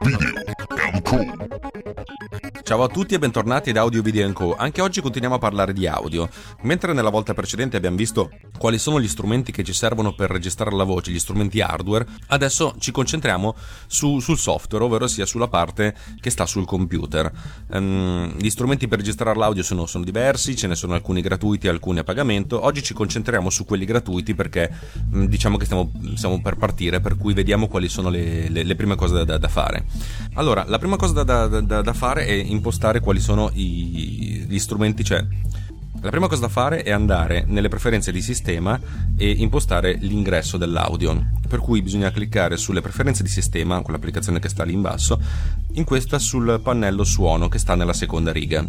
Audio. Ciao a tutti e bentornati ad Audio Video Co. Anche oggi continuiamo a parlare di audio. Mentre nella volta precedente abbiamo visto quali sono gli strumenti che ci servono per registrare la voce, gli strumenti hardware, adesso ci concentriamo su, sul software, ovvero sia sulla parte che sta sul computer. Um, gli strumenti per registrare l'audio sono, sono, diversi, ce ne sono alcuni gratuiti alcuni a pagamento. Oggi ci concentriamo su quelli gratuiti perché um, diciamo che stiamo, stiamo, per partire, per cui vediamo quali sono le, le, le prime cose da, da, fare. Allora, la prima cosa da, da, da fare è impostare quali sono i, gli strumenti, cioè la prima cosa da fare è andare nelle preferenze di sistema e impostare l'ingresso dell'audio. Per cui bisogna cliccare sulle preferenze di sistema, con l'applicazione che sta lì in basso, in questa sul pannello suono che sta nella seconda riga.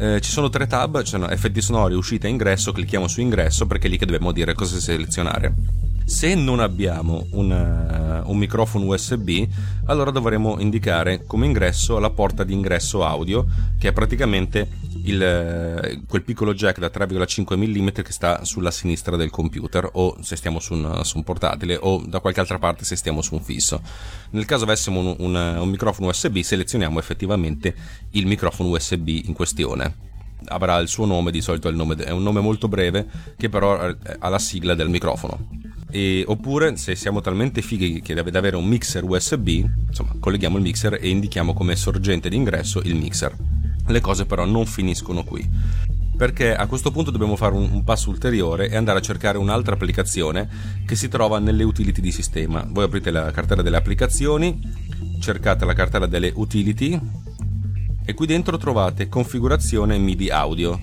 Eh, ci sono tre tab, ci sono effetti sonori, uscita e ingresso, clicchiamo su ingresso perché è lì che dobbiamo dire cosa selezionare. Se non abbiamo una, un microfono USB, allora dovremo indicare come ingresso la porta di ingresso audio, che è praticamente il, quel piccolo jack da 3,5 mm che sta sulla sinistra del computer, o se stiamo su un, su un, portatile, o da qualche altra parte se stiamo su un fisso. Nel caso avessimo un, un, un microfono USB, selezioniamo effettivamente il microfono USB in questione avrà il suo nome, di solito è, nome, è, un nome molto breve che però ha la sigla del microfono. E, oppure se siamo talmente fighi che deve avere un mixer USB, insomma, colleghiamo il mixer e indichiamo come sorgente d'ingresso il mixer. Le cose però non finiscono qui. Perché a questo punto dobbiamo fare un, un passo ulteriore e andare a cercare un'altra applicazione che si trova nelle utility di sistema. Voi aprite la cartella delle applicazioni, cercate la cartella delle utility e qui dentro trovate configurazione MIDI audio.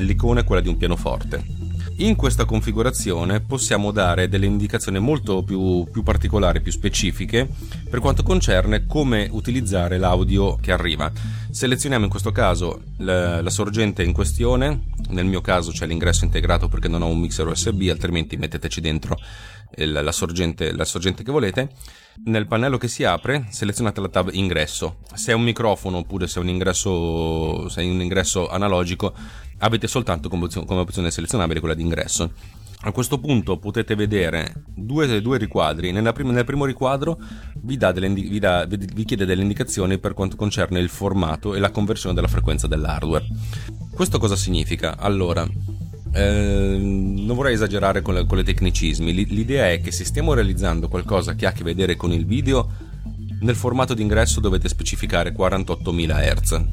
L'icona è quella di un pianoforte in questa configurazione possiamo dare delle indicazioni molto più, più, particolari, più specifiche per quanto concerne come utilizzare l'audio che arriva. Selezioniamo in questo caso la, la sorgente in questione, nel mio caso c'è l'ingresso integrato perché non ho un mixer USB, altrimenti metteteci dentro il, la, sorgente, la sorgente che volete. Nel pannello che si apre selezionate la tab ingresso. Se è un microfono oppure se è un ingresso, se è un ingresso analogico avete soltanto come opzione, come opzione selezionabile quella di ingresso. A questo punto potete vedere due, due riquadri. Prim- nel primo riquadro vi, indi- vi, da, vi, chiede delle indicazioni per quanto concerne il formato e la conversione della frequenza dell'hardware. Questo cosa significa? Allora, eh, non vorrei esagerare con, le, con i tecnicismi. l'idea è che se stiamo realizzando qualcosa che ha a che vedere con il video, nel formato d'ingresso dovete specificare 48.000 Hz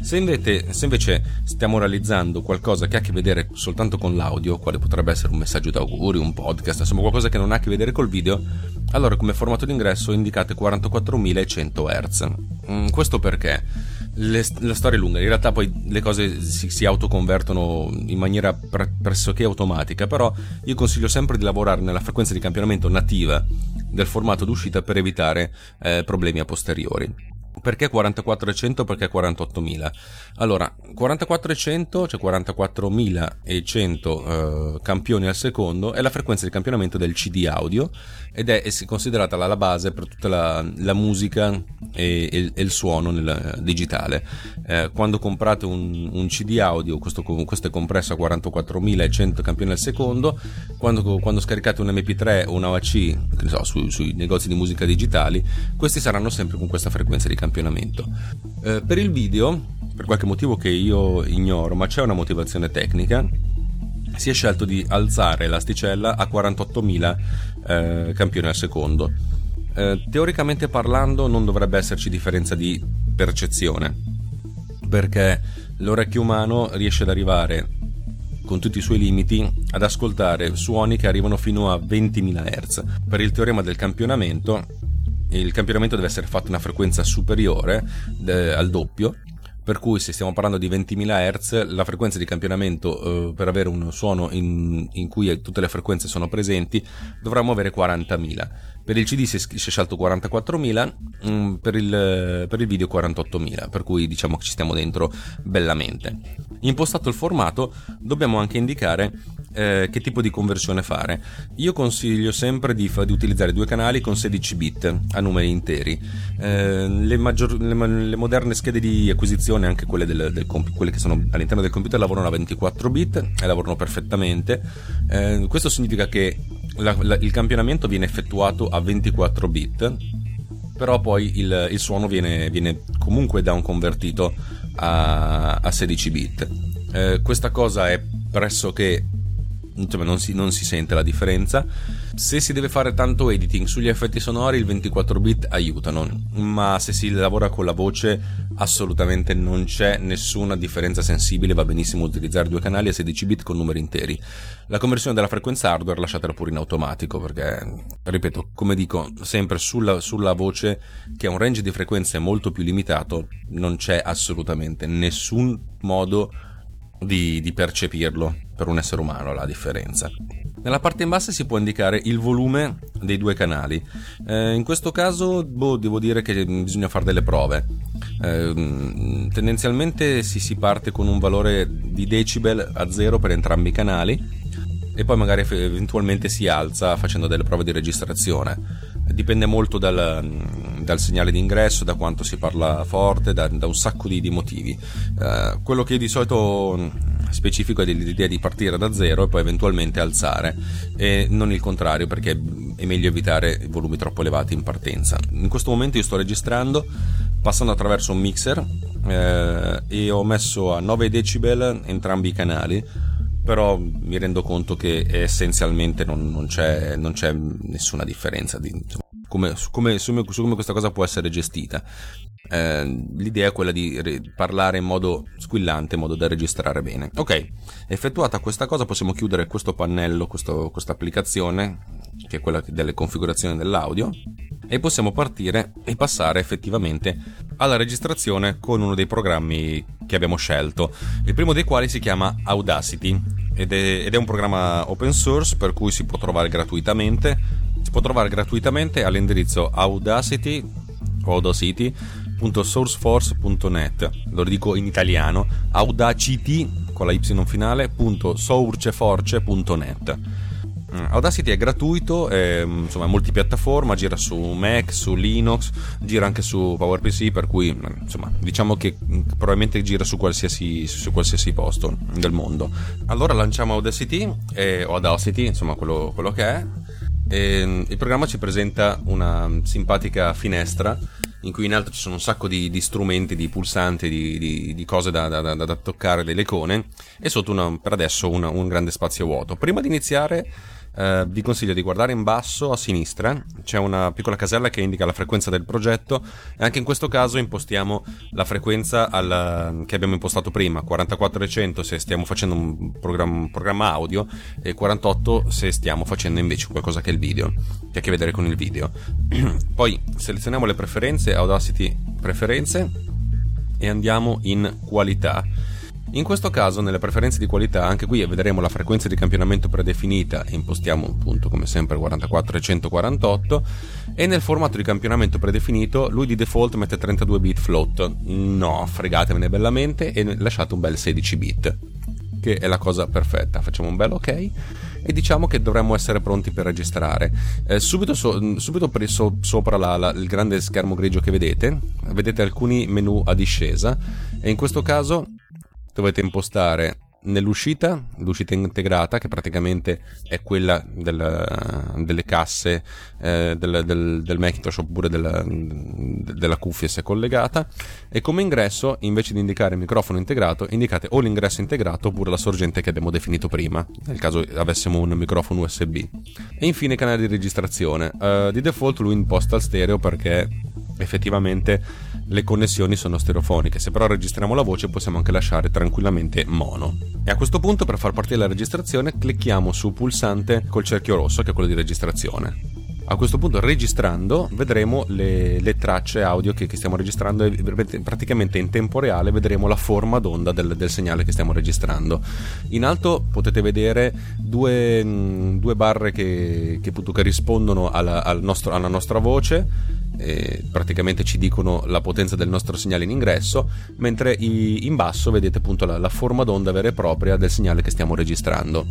se invece, se invece, stiamo realizzando qualcosa che ha a che vedere soltanto con l'audio, quale potrebbe essere un messaggio d'auguri, un podcast, insomma qualcosa che non ha a che vedere col video, allora come formato d'ingresso indicate 44.100 Hz. Mm, questo perché? Le, la storia è lunga, in realtà poi le cose si, si autoconvertono in maniera pre, pressoché automatica, però io consiglio sempre di lavorare nella frequenza di campionamento nativa del formato d'uscita per evitare eh, problemi a posteriori. Perché 44.100? Perché 48.000? Allora, 44.100, cioè 44.100 eh, campioni al secondo, è la frequenza di campionamento del CD audio ed è, è considerata la, la, base per tutta la, la musica e, e, e, il suono nel digitale. Eh, quando comprate un, un, CD audio, questo, questo è compresso a 44.100 campioni al secondo, quando, quando scaricate un MP3 o un AAC, so, su, sui negozi di musica digitali, questi saranno sempre con questa frequenza di campionamento campionamento. Eh, per il video, per qualche motivo che io ignoro, ma c'è una motivazione tecnica, si è scelto di alzare l'asticella a 48.000 eh, campioni al secondo. Eh, teoricamente parlando non dovrebbe esserci differenza di percezione, perché l'orecchio umano riesce ad arrivare con tutti i suoi limiti, ad ascoltare suoni che arrivano fino a 20.000 Hz. Per il teorema del campionamento, il campionamento deve essere fatto a una frequenza superiore de, al doppio per cui se stiamo parlando di 20.000 Hz la frequenza di campionamento eh, per avere un suono in, in, cui tutte le frequenze sono presenti dovremmo avere 40.000 per il CD si è, si è scelto 44.000 mm, per, il, per il video 48.000 per cui diciamo che ci stiamo dentro bellamente. Impostato il formato dobbiamo anche indicare eh, che tipo di conversione fare. Io consiglio sempre di, di, utilizzare due canali con 16 bit a numeri interi. Eh, le, maggior, le, le, moderne schede di acquisizione, anche quelle, del, del comp- quelle, che sono all'interno del computer, lavorano a 24 bit e lavorano perfettamente. Eh, questo significa che la, la, il campionamento viene effettuato a 24 bit, però poi il, il suono viene, viene comunque down convertito a, a 16 bit. Eh, questa cosa è pressoché insomma non si, non si, sente la differenza. Se si deve fare tanto editing sugli effetti sonori, il 24 bit aiutano, ma se si lavora con la voce, assolutamente non c'è nessuna differenza sensibile. Va benissimo utilizzare due canali a 16 bit con numeri interi. La conversione della frequenza hardware lasciatela pure in automatico, perché, ripeto, come dico sempre sulla, sulla voce, che ha un range di frequenze molto più limitato, non c'è assolutamente nessun modo di, di percepirlo per un essere umano la differenza. Nella parte in basso si può indicare il volume dei due canali. Eh, in questo caso boh, devo dire che bisogna fare delle prove. Eh, tendenzialmente si, si parte con un valore di decibel a zero per entrambi i canali e poi magari eventualmente si alza facendo delle prove di registrazione. Dipende molto dal, dal segnale d'ingresso, da quanto si parla forte, da, da un sacco di, di motivi. Uh, quello che di solito specifico è l'idea di partire da zero e poi eventualmente alzare e non il contrario perché è meglio evitare volumi troppo elevati in partenza. In questo momento io sto registrando passando attraverso un mixer eh, e ho messo a 9 decibel entrambi i canali però mi rendo conto che essenzialmente non, non, c'è, non c'è, nessuna differenza di, come, come, su, su, come, questa cosa può essere gestita. Eh, l'idea è quella di re- parlare in modo squillante, in modo da registrare bene. Ok, effettuata questa cosa possiamo chiudere questo pannello, questa applicazione, che è quella delle configurazioni dell'audio, e possiamo partire e passare effettivamente alla registrazione con uno dei programmi che abbiamo scelto, il primo dei quali si chiama Audacity ed è, ed è un programma open source per cui si può trovare gratuitamente, si può trovare gratuitamente all'indirizzo audacity, audacity.sourceforce.net, lo dico in italiano, audacity con la y finale, .sourceforce.net Mm, Audacity è gratuito, è, mm, insomma è multipiattaforma, gira su Mac, su Linux, gira anche su PowerPC, per cui mm, insomma diciamo che probabilmente gira su qualsiasi, su qualsiasi posto del mondo. Allora lanciamo Audacity, eh, o Audacity, insomma quello, quello che è. E, il programma ci presenta una simpatica finestra in cui in alto ci sono un sacco di, di strumenti, di pulsanti, di, di, di cose da, da, da, da, toccare, delle icone e sotto una, per adesso una, un grande spazio vuoto. Prima di iniziare eh, vi consiglio di guardare in basso a sinistra, c'è una piccola casella che indica la frequenza del progetto e anche in questo caso impostiamo la frequenza alla, che abbiamo impostato prima, 4400 se stiamo facendo un programma, programma audio e 48 se stiamo facendo invece qualcosa che è il video, che ha a che vedere con il video. Poi selezioniamo le preferenze, Audacity preferenze e andiamo in qualità in questo caso, nelle preferenze di qualità, anche qui vedremo la frequenza di campionamento predefinita e impostiamo appunto come sempre 44 e 148 e nel formato di campionamento predefinito lui di default mette 32 bit float. No, fregatevene bellamente e lasciate un bel 16 bit, che è la cosa perfetta. Facciamo un bel ok e diciamo che dovremmo essere pronti per registrare. Eh, subito, so, subito so, sopra la, la, il grande schermo grigio che vedete, vedete alcuni menu a discesa e in questo caso dovete impostare nell'uscita, l'uscita integrata che praticamente è quella del, delle casse eh, del, del, del, Macintosh oppure della, della cuffia se collegata. E come ingresso invece di indicare il microfono integrato indicate o l'ingresso integrato oppure la sorgente che abbiamo definito prima nel caso avessimo un microfono USB e infine canale di registrazione. Uh, di default lui imposta il stereo perché effettivamente le connessioni sono stereofoniche, se però registriamo la voce possiamo anche lasciare tranquillamente mono. E a questo punto per far partire la registrazione clicchiamo sul pulsante col cerchio rosso che è quello di registrazione. A questo punto, registrando, vedremo le, le tracce audio che, che, stiamo registrando e praticamente in tempo reale vedremo la forma d'onda del, del segnale che stiamo registrando. In alto potete vedere due, due barre che, che, che rispondono alla, al nostro, alla nostra voce praticamente ci dicono la potenza del nostro segnale in ingresso, mentre in basso vedete appunto la, la forma d'onda vera e propria del segnale che stiamo registrando.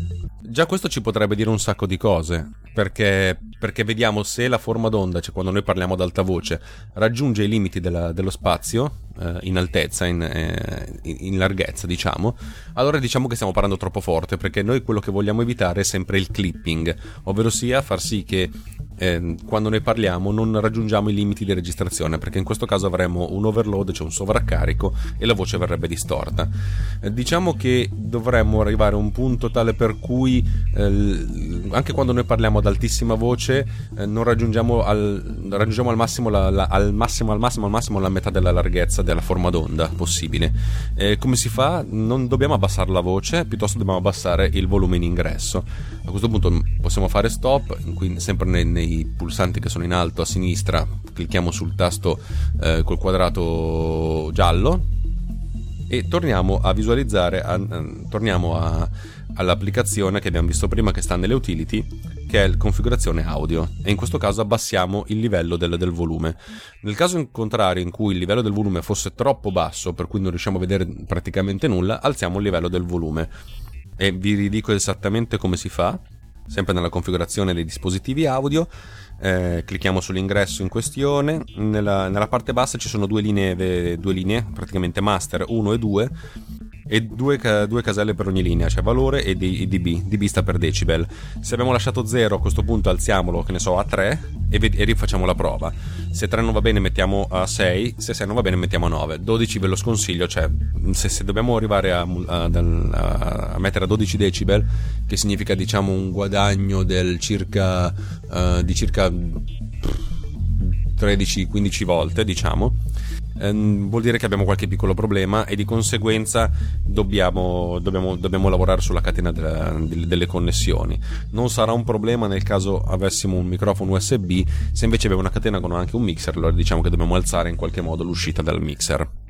Già questo ci potrebbe dire un sacco di cose, perché, perché vediamo se la forma d'onda, cioè quando noi parliamo ad alta voce, raggiunge i limiti della, dello spazio, eh, in altezza, in, eh, in, larghezza, diciamo, allora diciamo che stiamo parlando troppo forte, perché noi quello che vogliamo evitare è sempre il clipping, ovvero sia far sì che eh, quando ne parliamo non raggiungiamo i limiti di registrazione perché in questo caso avremo un overload, cioè un sovraccarico e la voce verrebbe distorta. Eh, diciamo che dovremmo arrivare a un punto tale per cui eh, anche quando noi parliamo ad altissima voce eh, non raggiungiamo al, raggiungiamo al massimo, la, la, al massimo al massimo al massimo la metà della larghezza della forma d'onda possibile. Come si fa? Non dobbiamo abbassare la voce, piuttosto dobbiamo abbassare il volume in ingresso. A questo punto possiamo fare stop, sempre nei, nei i pulsanti che sono in alto a sinistra, clicchiamo sul tasto eh, col quadrato giallo e torniamo a visualizzare, a, a, torniamo a, all'applicazione che abbiamo visto prima che sta nelle utility, che è configurazione audio e in questo caso abbassiamo il livello del, del, volume. Nel caso in contrario in cui il livello del volume fosse troppo basso, per cui non riusciamo a vedere praticamente nulla, alziamo il livello del volume. E vi ridico esattamente come si fa sempre nella configurazione dei dispositivi audio. Eh, clicchiamo sull'ingresso in questione. Nella, nella, parte bassa ci sono due linee, due linee, praticamente master 1 e 2 e due, due, caselle per ogni linea, cioè valore e, dB. dB sta per decibel. Se abbiamo lasciato 0 a questo punto alziamolo, che ne so, a 3 e, ved- e rifacciamo la prova. Se 3 non va bene mettiamo a 6, se 6 non va bene mettiamo a 9. 12 ve lo sconsiglio, cioè se, se dobbiamo arrivare a, a, a, a, mettere a 12 decibel, che significa diciamo un guadagno del circa, uh, di circa 13-15 volte, diciamo ehm, vuol dire che abbiamo qualche piccolo problema e di conseguenza dobbiamo, dobbiamo, dobbiamo lavorare sulla catena della, delle connessioni. Non sarà un problema nel caso avessimo un microfono USB, se invece abbiamo una catena con anche un mixer, allora diciamo che dobbiamo alzare in qualche modo l'uscita dal mixer.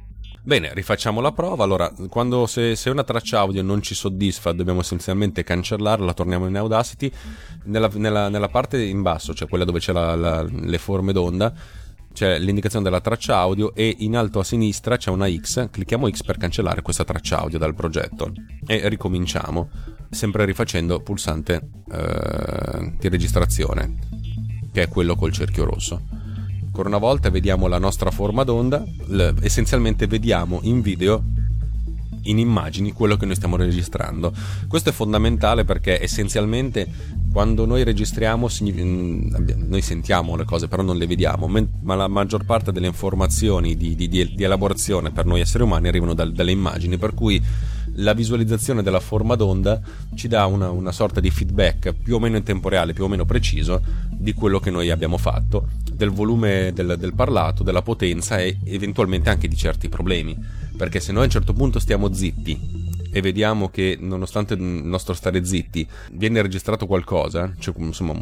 Bene, rifacciamo la prova. Allora, quando se, se, una traccia audio non ci soddisfa, dobbiamo essenzialmente cancellarla, torniamo in Audacity. Nella, nella, nella parte in basso, cioè quella dove c'è la, la, le forme d'onda, c'è l'indicazione della traccia audio e in alto a sinistra c'è una X, clicchiamo X per cancellare questa traccia audio dal progetto e ricominciamo, sempre rifacendo pulsante eh, di registrazione, che è quello col cerchio rosso. Ancora una volta vediamo la nostra forma d'onda, essenzialmente vediamo in video in immagini quello che noi stiamo registrando. Questo è fondamentale perché essenzialmente quando noi registriamo mm, noi sentiamo le cose però non le vediamo, ma la maggior parte delle informazioni di, di, di elaborazione per noi esseri umani arrivano da, dalle immagini, per cui la visualizzazione della forma d'onda ci dà una, una, sorta di feedback più o meno in tempo reale, più o meno preciso di quello che noi abbiamo fatto, del volume del, del parlato, della potenza e eventualmente anche di certi problemi. Perché se noi a un certo punto stiamo zitti e vediamo che nonostante il nostro stare zitti viene registrato qualcosa, cioè insomma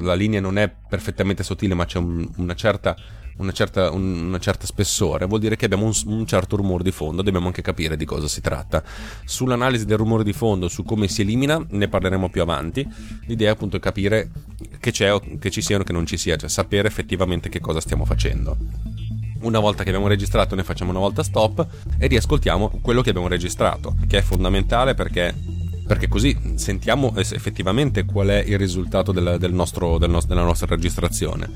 la linea non è perfettamente sottile ma c'è un, una certa una certa, un, una certa spessore, vuol dire che abbiamo un, un, certo rumore di fondo, dobbiamo anche capire di cosa si tratta. Sull'analisi del rumore di fondo, su come si elimina, ne parleremo più avanti. L'idea è appunto capire che che ci sia o che non ci sia, cioè sapere effettivamente che cosa stiamo facendo. Una volta che abbiamo registrato ne facciamo una volta stop e riascoltiamo quello che abbiamo registrato, che è fondamentale perché perché così sentiamo effettivamente qual è il risultato del, del nostro, del nostro, della nostra registrazione.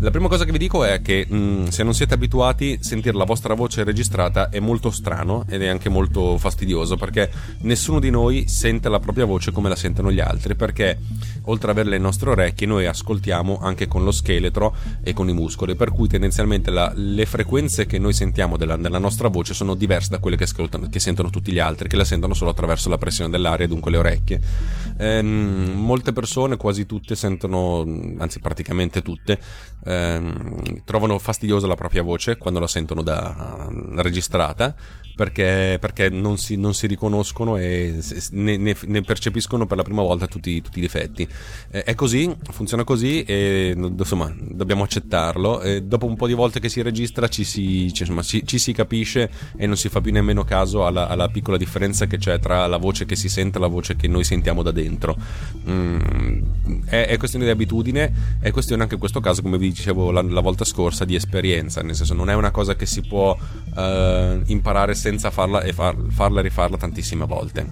La prima cosa che vi dico è che mh, mm, se non siete abituati, sentire la vostra voce registrata è molto strano ed è anche molto fastidioso perché nessuno di noi sente la propria voce come la sentono gli altri perché oltre ad avere le nostre orecchie noi ascoltiamo anche con lo scheletro e con i muscoli per cui tendenzialmente la, le frequenze che noi sentiamo della, della, nostra voce sono diverse da quelle che, che, sentono tutti gli altri che la sentono solo attraverso la pressione dell'aria e dunque le orecchie. Ehm, molte persone, quasi tutte, sentono, anzi praticamente tutte, ehm, trovano fastidiosa la propria voce quando la sentono da, registrata perché, perché non, si, non, si, riconoscono e ne, ne, ne, percepiscono per la prima volta tutti, tutti i difetti. Eh, è così, funziona così e insomma dobbiamo accettarlo. E dopo un po' di volte che si registra ci si, insomma, ci, ci si capisce e non si fa più nemmeno caso alla, alla, piccola differenza che c'è tra la voce che si sente e la voce che noi sentiamo da dentro. Mm, è, è, questione di abitudine, è questione anche in questo caso, come vi dicevo la, la volta scorsa, di esperienza, nel senso non è una cosa che si può uh, imparare senza farla e far, farla rifarla tantissime volte.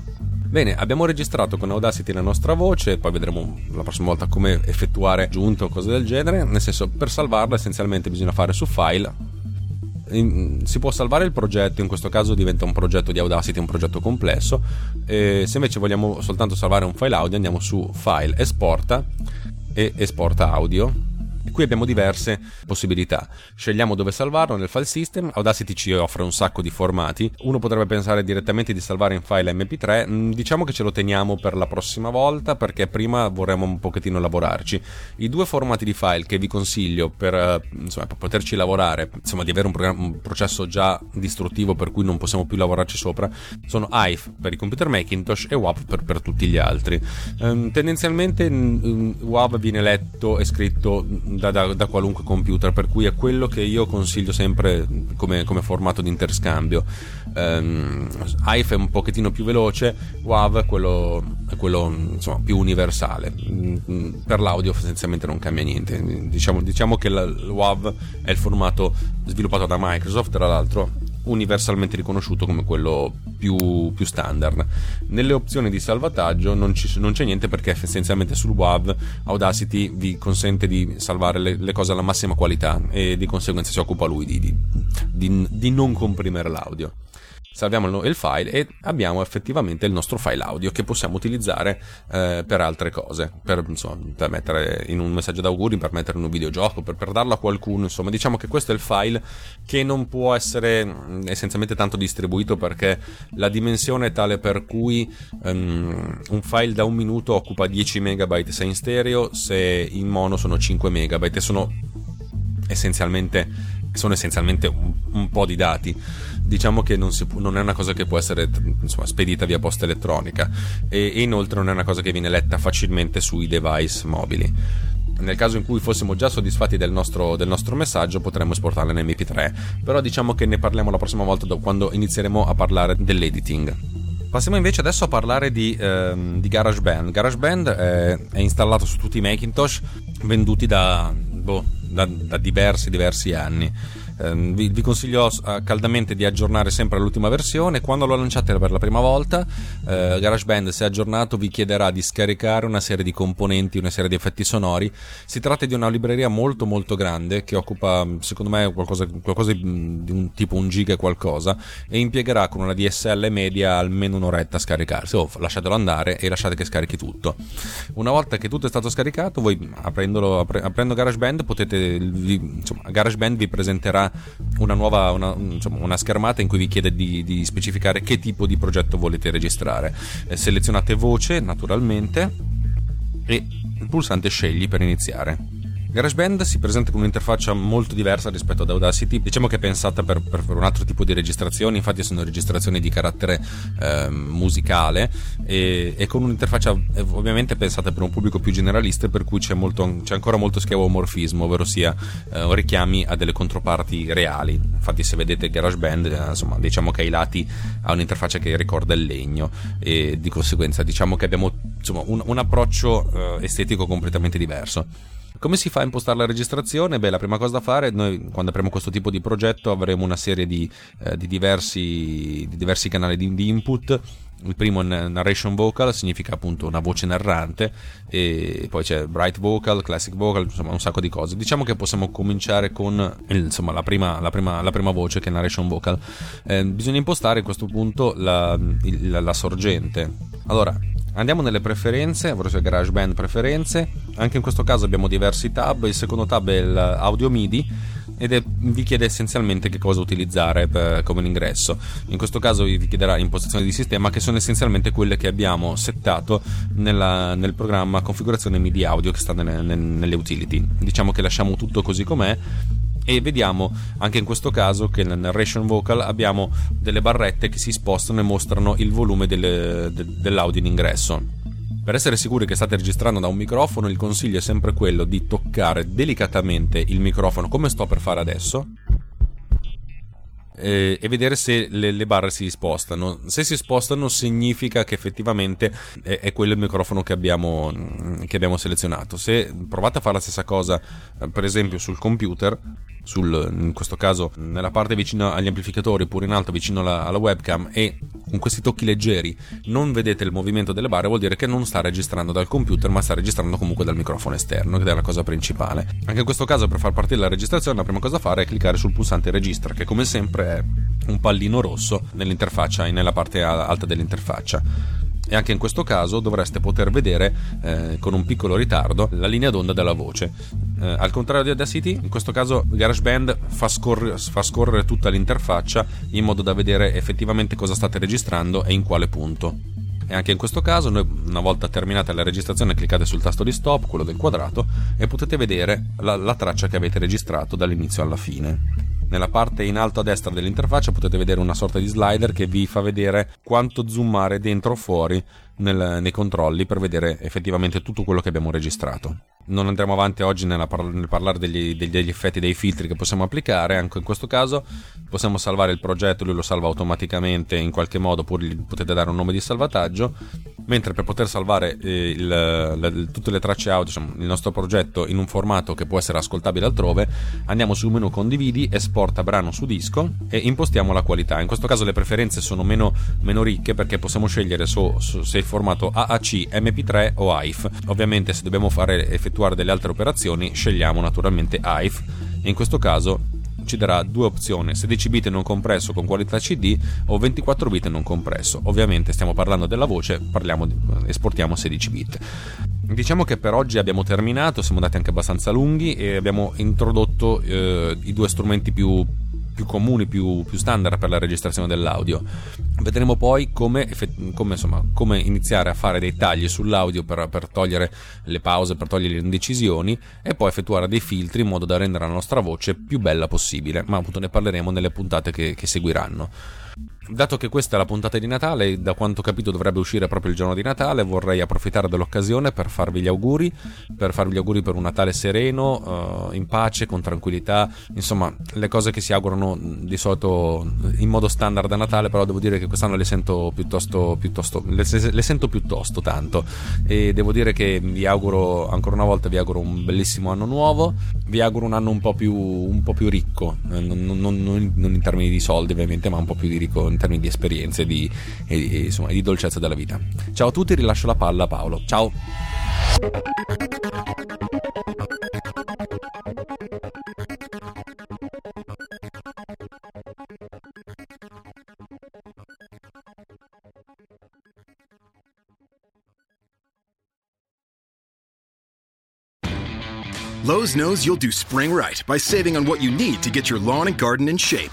Bene, abbiamo registrato con Audacity la nostra voce, poi vedremo la prossima volta come effettuare aggiunte o cose del genere. Nel senso, per salvarla essenzialmente bisogna fare su file. Si può salvare il progetto, in questo caso diventa un progetto di Audacity, un progetto complesso. E se invece vogliamo soltanto salvare un file audio, andiamo su file, esporta e esporta audio Qui abbiamo diverse possibilità. Scegliamo dove salvarlo nel file system. Audacity ci offre un sacco di formati. Uno potrebbe pensare direttamente di salvare in file MP3. Mm, diciamo che ce lo teniamo per la prossima volta perché prima vorremmo un pochettino lavorarci. I due formati di file che vi consiglio per, eh, insomma, per poterci lavorare, insomma, di avere un, un, processo già distruttivo per cui non possiamo più lavorarci sopra, sono IVE per i computer Macintosh e WAV per, per tutti gli altri. Um, tendenzialmente um, WAV viene letto e scritto da, da, da, qualunque computer, per cui è quello che io consiglio sempre come, come formato di interscambio. Um, IFE è un pochettino più veloce, WAV è quello, è quello insomma, più universale. Per l'audio essenzialmente non cambia niente. Diciamo, diciamo che il WAV è il formato sviluppato da Microsoft, tra l'altro universalmente riconosciuto come quello più, più standard. Nelle opzioni di salvataggio non, ci, non, c'è niente perché essenzialmente sul WAV Audacity vi consente di salvare le, le, cose alla massima qualità e di conseguenza si occupa lui di, di, di, di non comprimere l'audio salviamo il file e abbiamo effettivamente il nostro file audio che possiamo utilizzare eh, per altre cose, per, insomma, per, mettere in un messaggio d'auguri, per mettere in un videogioco, per, per, darlo a qualcuno, insomma diciamo che questo è il file che non può essere mm, essenzialmente tanto distribuito perché la dimensione è tale per cui um, un file da un minuto occupa 10 MB se in stereo, se in mono sono 5 MB e sono essenzialmente, sono essenzialmente un, un po' di dati. Diciamo che non, può, non, è una cosa che può essere insomma, spedita via posta elettronica. E, e inoltre non è una cosa che viene letta facilmente sui device mobili. Nel caso in cui fossimo già soddisfatti del nostro, del nostro, messaggio potremmo esportarla in MP3 però diciamo che ne parliamo la prossima volta quando inizieremo a parlare dell'editing. Passiamo invece adesso a parlare di, ehm, di GarageBand. GarageBand è, è, installato su tutti i Macintosh venduti da, boh, da, da diversi, diversi anni. Ehm, vi, vi, consiglio uh, caldamente di aggiornare sempre all'ultima versione. Quando lo lanciate per la prima volta, eh, GarageBand, se aggiornato, vi chiederà di scaricare una serie di componenti, una serie di effetti sonori. Si tratta di una libreria molto molto grande che occupa, secondo me, qualcosa, qualcosa di un tipo un giga e qualcosa e impiegherà con una DSL media almeno un'oretta a scaricarsi. Oh, lasciatelo andare e lasciate che scarichi tutto. Una volta che tutto è stato scaricato, voi aprendolo, aprendo GarageBand potete, vi, insomma, GarageBand vi presenterà una nuova una, insomma, una schermata in cui vi chiede di, di, specificare che tipo di progetto volete registrare. Eh, selezionate voce naturalmente e il pulsante scegli per iniziare. GarageBand si presenta con un'interfaccia molto diversa rispetto ad Audacity, diciamo che è pensata per, per un altro tipo di registrazioni, infatti sono registrazioni di carattere eh, musicale e, e, con un'interfaccia eh, ovviamente pensata per un pubblico più generalista per cui c'è, molto, c'è ancora molto schiavomorfismo, ovvero sia eh, richiami a delle controparti reali. Infatti se vedete GarageBand, eh, insomma, diciamo che ai lati ha un'interfaccia che ricorda il legno e di conseguenza diciamo che abbiamo insomma, un, un approccio eh, estetico completamente diverso. Come si fa a impostare la registrazione? Beh, la prima cosa da fare, noi quando apriamo questo tipo di progetto avremo una serie di, eh, di, diversi, di diversi, canali di, di input il primo è narration vocal, significa appunto una voce narrante, e poi c'è bright vocal, classic vocal, insomma un sacco di cose. Diciamo che possiamo cominciare con insomma, la, prima, la, prima, la prima voce che è narration vocal. Eh, bisogna impostare a questo punto la, la, la sorgente. Allora, Andiamo nelle preferenze, ovvero GarageBand preferenze. Anche in questo caso abbiamo diversi tab. Il secondo tab è l'audio MIDI ed è, vi chiede essenzialmente che cosa utilizzare per, come ingresso. In questo caso vi chiederà impostazioni di sistema che sono essenzialmente quelle che abbiamo settato nella, nel programma configurazione MIDI audio che sta nelle, nelle utility. Diciamo che lasciamo tutto così com'è e vediamo anche in questo caso che nel narration vocal abbiamo delle barrette che si spostano e mostrano il volume del, de, dell'audio in ingresso. Per essere sicuri che state registrando da un microfono, il consiglio è sempre quello di toccare delicatamente il microfono come sto per fare adesso eh, e vedere se le, le, barre si spostano. Se si spostano significa che effettivamente è, è quello il microfono che abbiamo, che abbiamo, selezionato. Se provate a fare la stessa cosa, eh, per esempio sul computer, sul, in questo caso nella parte vicino agli amplificatori oppure in alto vicino alla, alla, webcam e con questi tocchi leggeri non vedete il movimento delle barre vuol dire che non sta registrando dal computer ma sta registrando comunque dal microfono esterno che è la cosa principale anche in questo caso per far partire la registrazione la prima cosa da fare è cliccare sul pulsante registra che come sempre è un pallino rosso nell'interfaccia nella parte alta dell'interfaccia e anche in questo caso dovreste poter vedere eh, con un piccolo ritardo la linea d'onda della voce. Eh, al contrario di Audacity, in questo caso GarageBand fa, scorre, fa scorrere tutta l'interfaccia in modo da vedere effettivamente cosa state registrando e in quale punto. E anche in questo caso, noi, una volta terminata la registrazione, cliccate sul tasto di stop, quello del quadrato, e potete vedere la, la traccia che avete registrato dall'inizio alla fine. Nella parte in alto a destra dell'interfaccia potete vedere una sorta di slider che vi fa vedere quanto zoomare dentro o fuori nel, nei controlli per vedere effettivamente tutto quello che abbiamo registrato. Non andremo avanti oggi nel parlare degli, degli, effetti dei filtri che possiamo applicare, anche in questo caso possiamo salvare il progetto, lui lo salva automaticamente in qualche modo, oppure gli potete dare un nome di salvataggio, mentre per poter salvare eh, il, la, tutte le tracce audio, diciamo, il nostro progetto in un formato che può essere ascoltabile altrove, andiamo sul menu condividi, esporta brano su disco e impostiamo la qualità. In questo caso le preferenze sono meno, meno ricche perché possiamo scegliere so, so, se il formato AAC, MP3 o AIF. Ovviamente se dobbiamo fare effettuare delle altre operazioni scegliamo naturalmente AIF e in questo caso ci darà due opzioni 16 bit non compresso con qualità CD o 24 bit non compresso ovviamente stiamo parlando della voce di, esportiamo 16 bit Diciamo che per oggi abbiamo terminato, siamo andati anche abbastanza lunghi e abbiamo introdotto eh, i due strumenti più, più comuni, più, più, standard per la registrazione dell'audio. Vedremo poi come, come, insomma, come iniziare a fare dei tagli sull'audio per, per, togliere le pause, per togliere le indecisioni e poi effettuare dei filtri in modo da rendere la nostra voce più bella possibile, ma appunto ne parleremo nelle puntate che, che seguiranno. Dato che questa è la puntata di Natale, da quanto ho capito dovrebbe uscire proprio il giorno di Natale, vorrei approfittare dell'occasione per farvi gli auguri, per farvi gli auguri per un Natale sereno, uh, in pace, con tranquillità, insomma, le cose che si augurano di solito in modo standard a Natale, però devo dire che quest'anno le sento piuttosto, piuttosto le, le sento piuttosto tanto. E devo dire che vi auguro ancora una volta vi auguro un bellissimo anno nuovo, vi auguro un anno un po' più, un po più ricco, non, non, non, non in termini di soldi ovviamente, ma un po' più di ricco in termini di esperienze di, e, e, insomma, di dolcezza della vita. Ciao a tutti, rilascio la palla a Paolo. Ciao. Lowe's knows you'll do spring right by saving on what you need to get your lawn and garden in shape.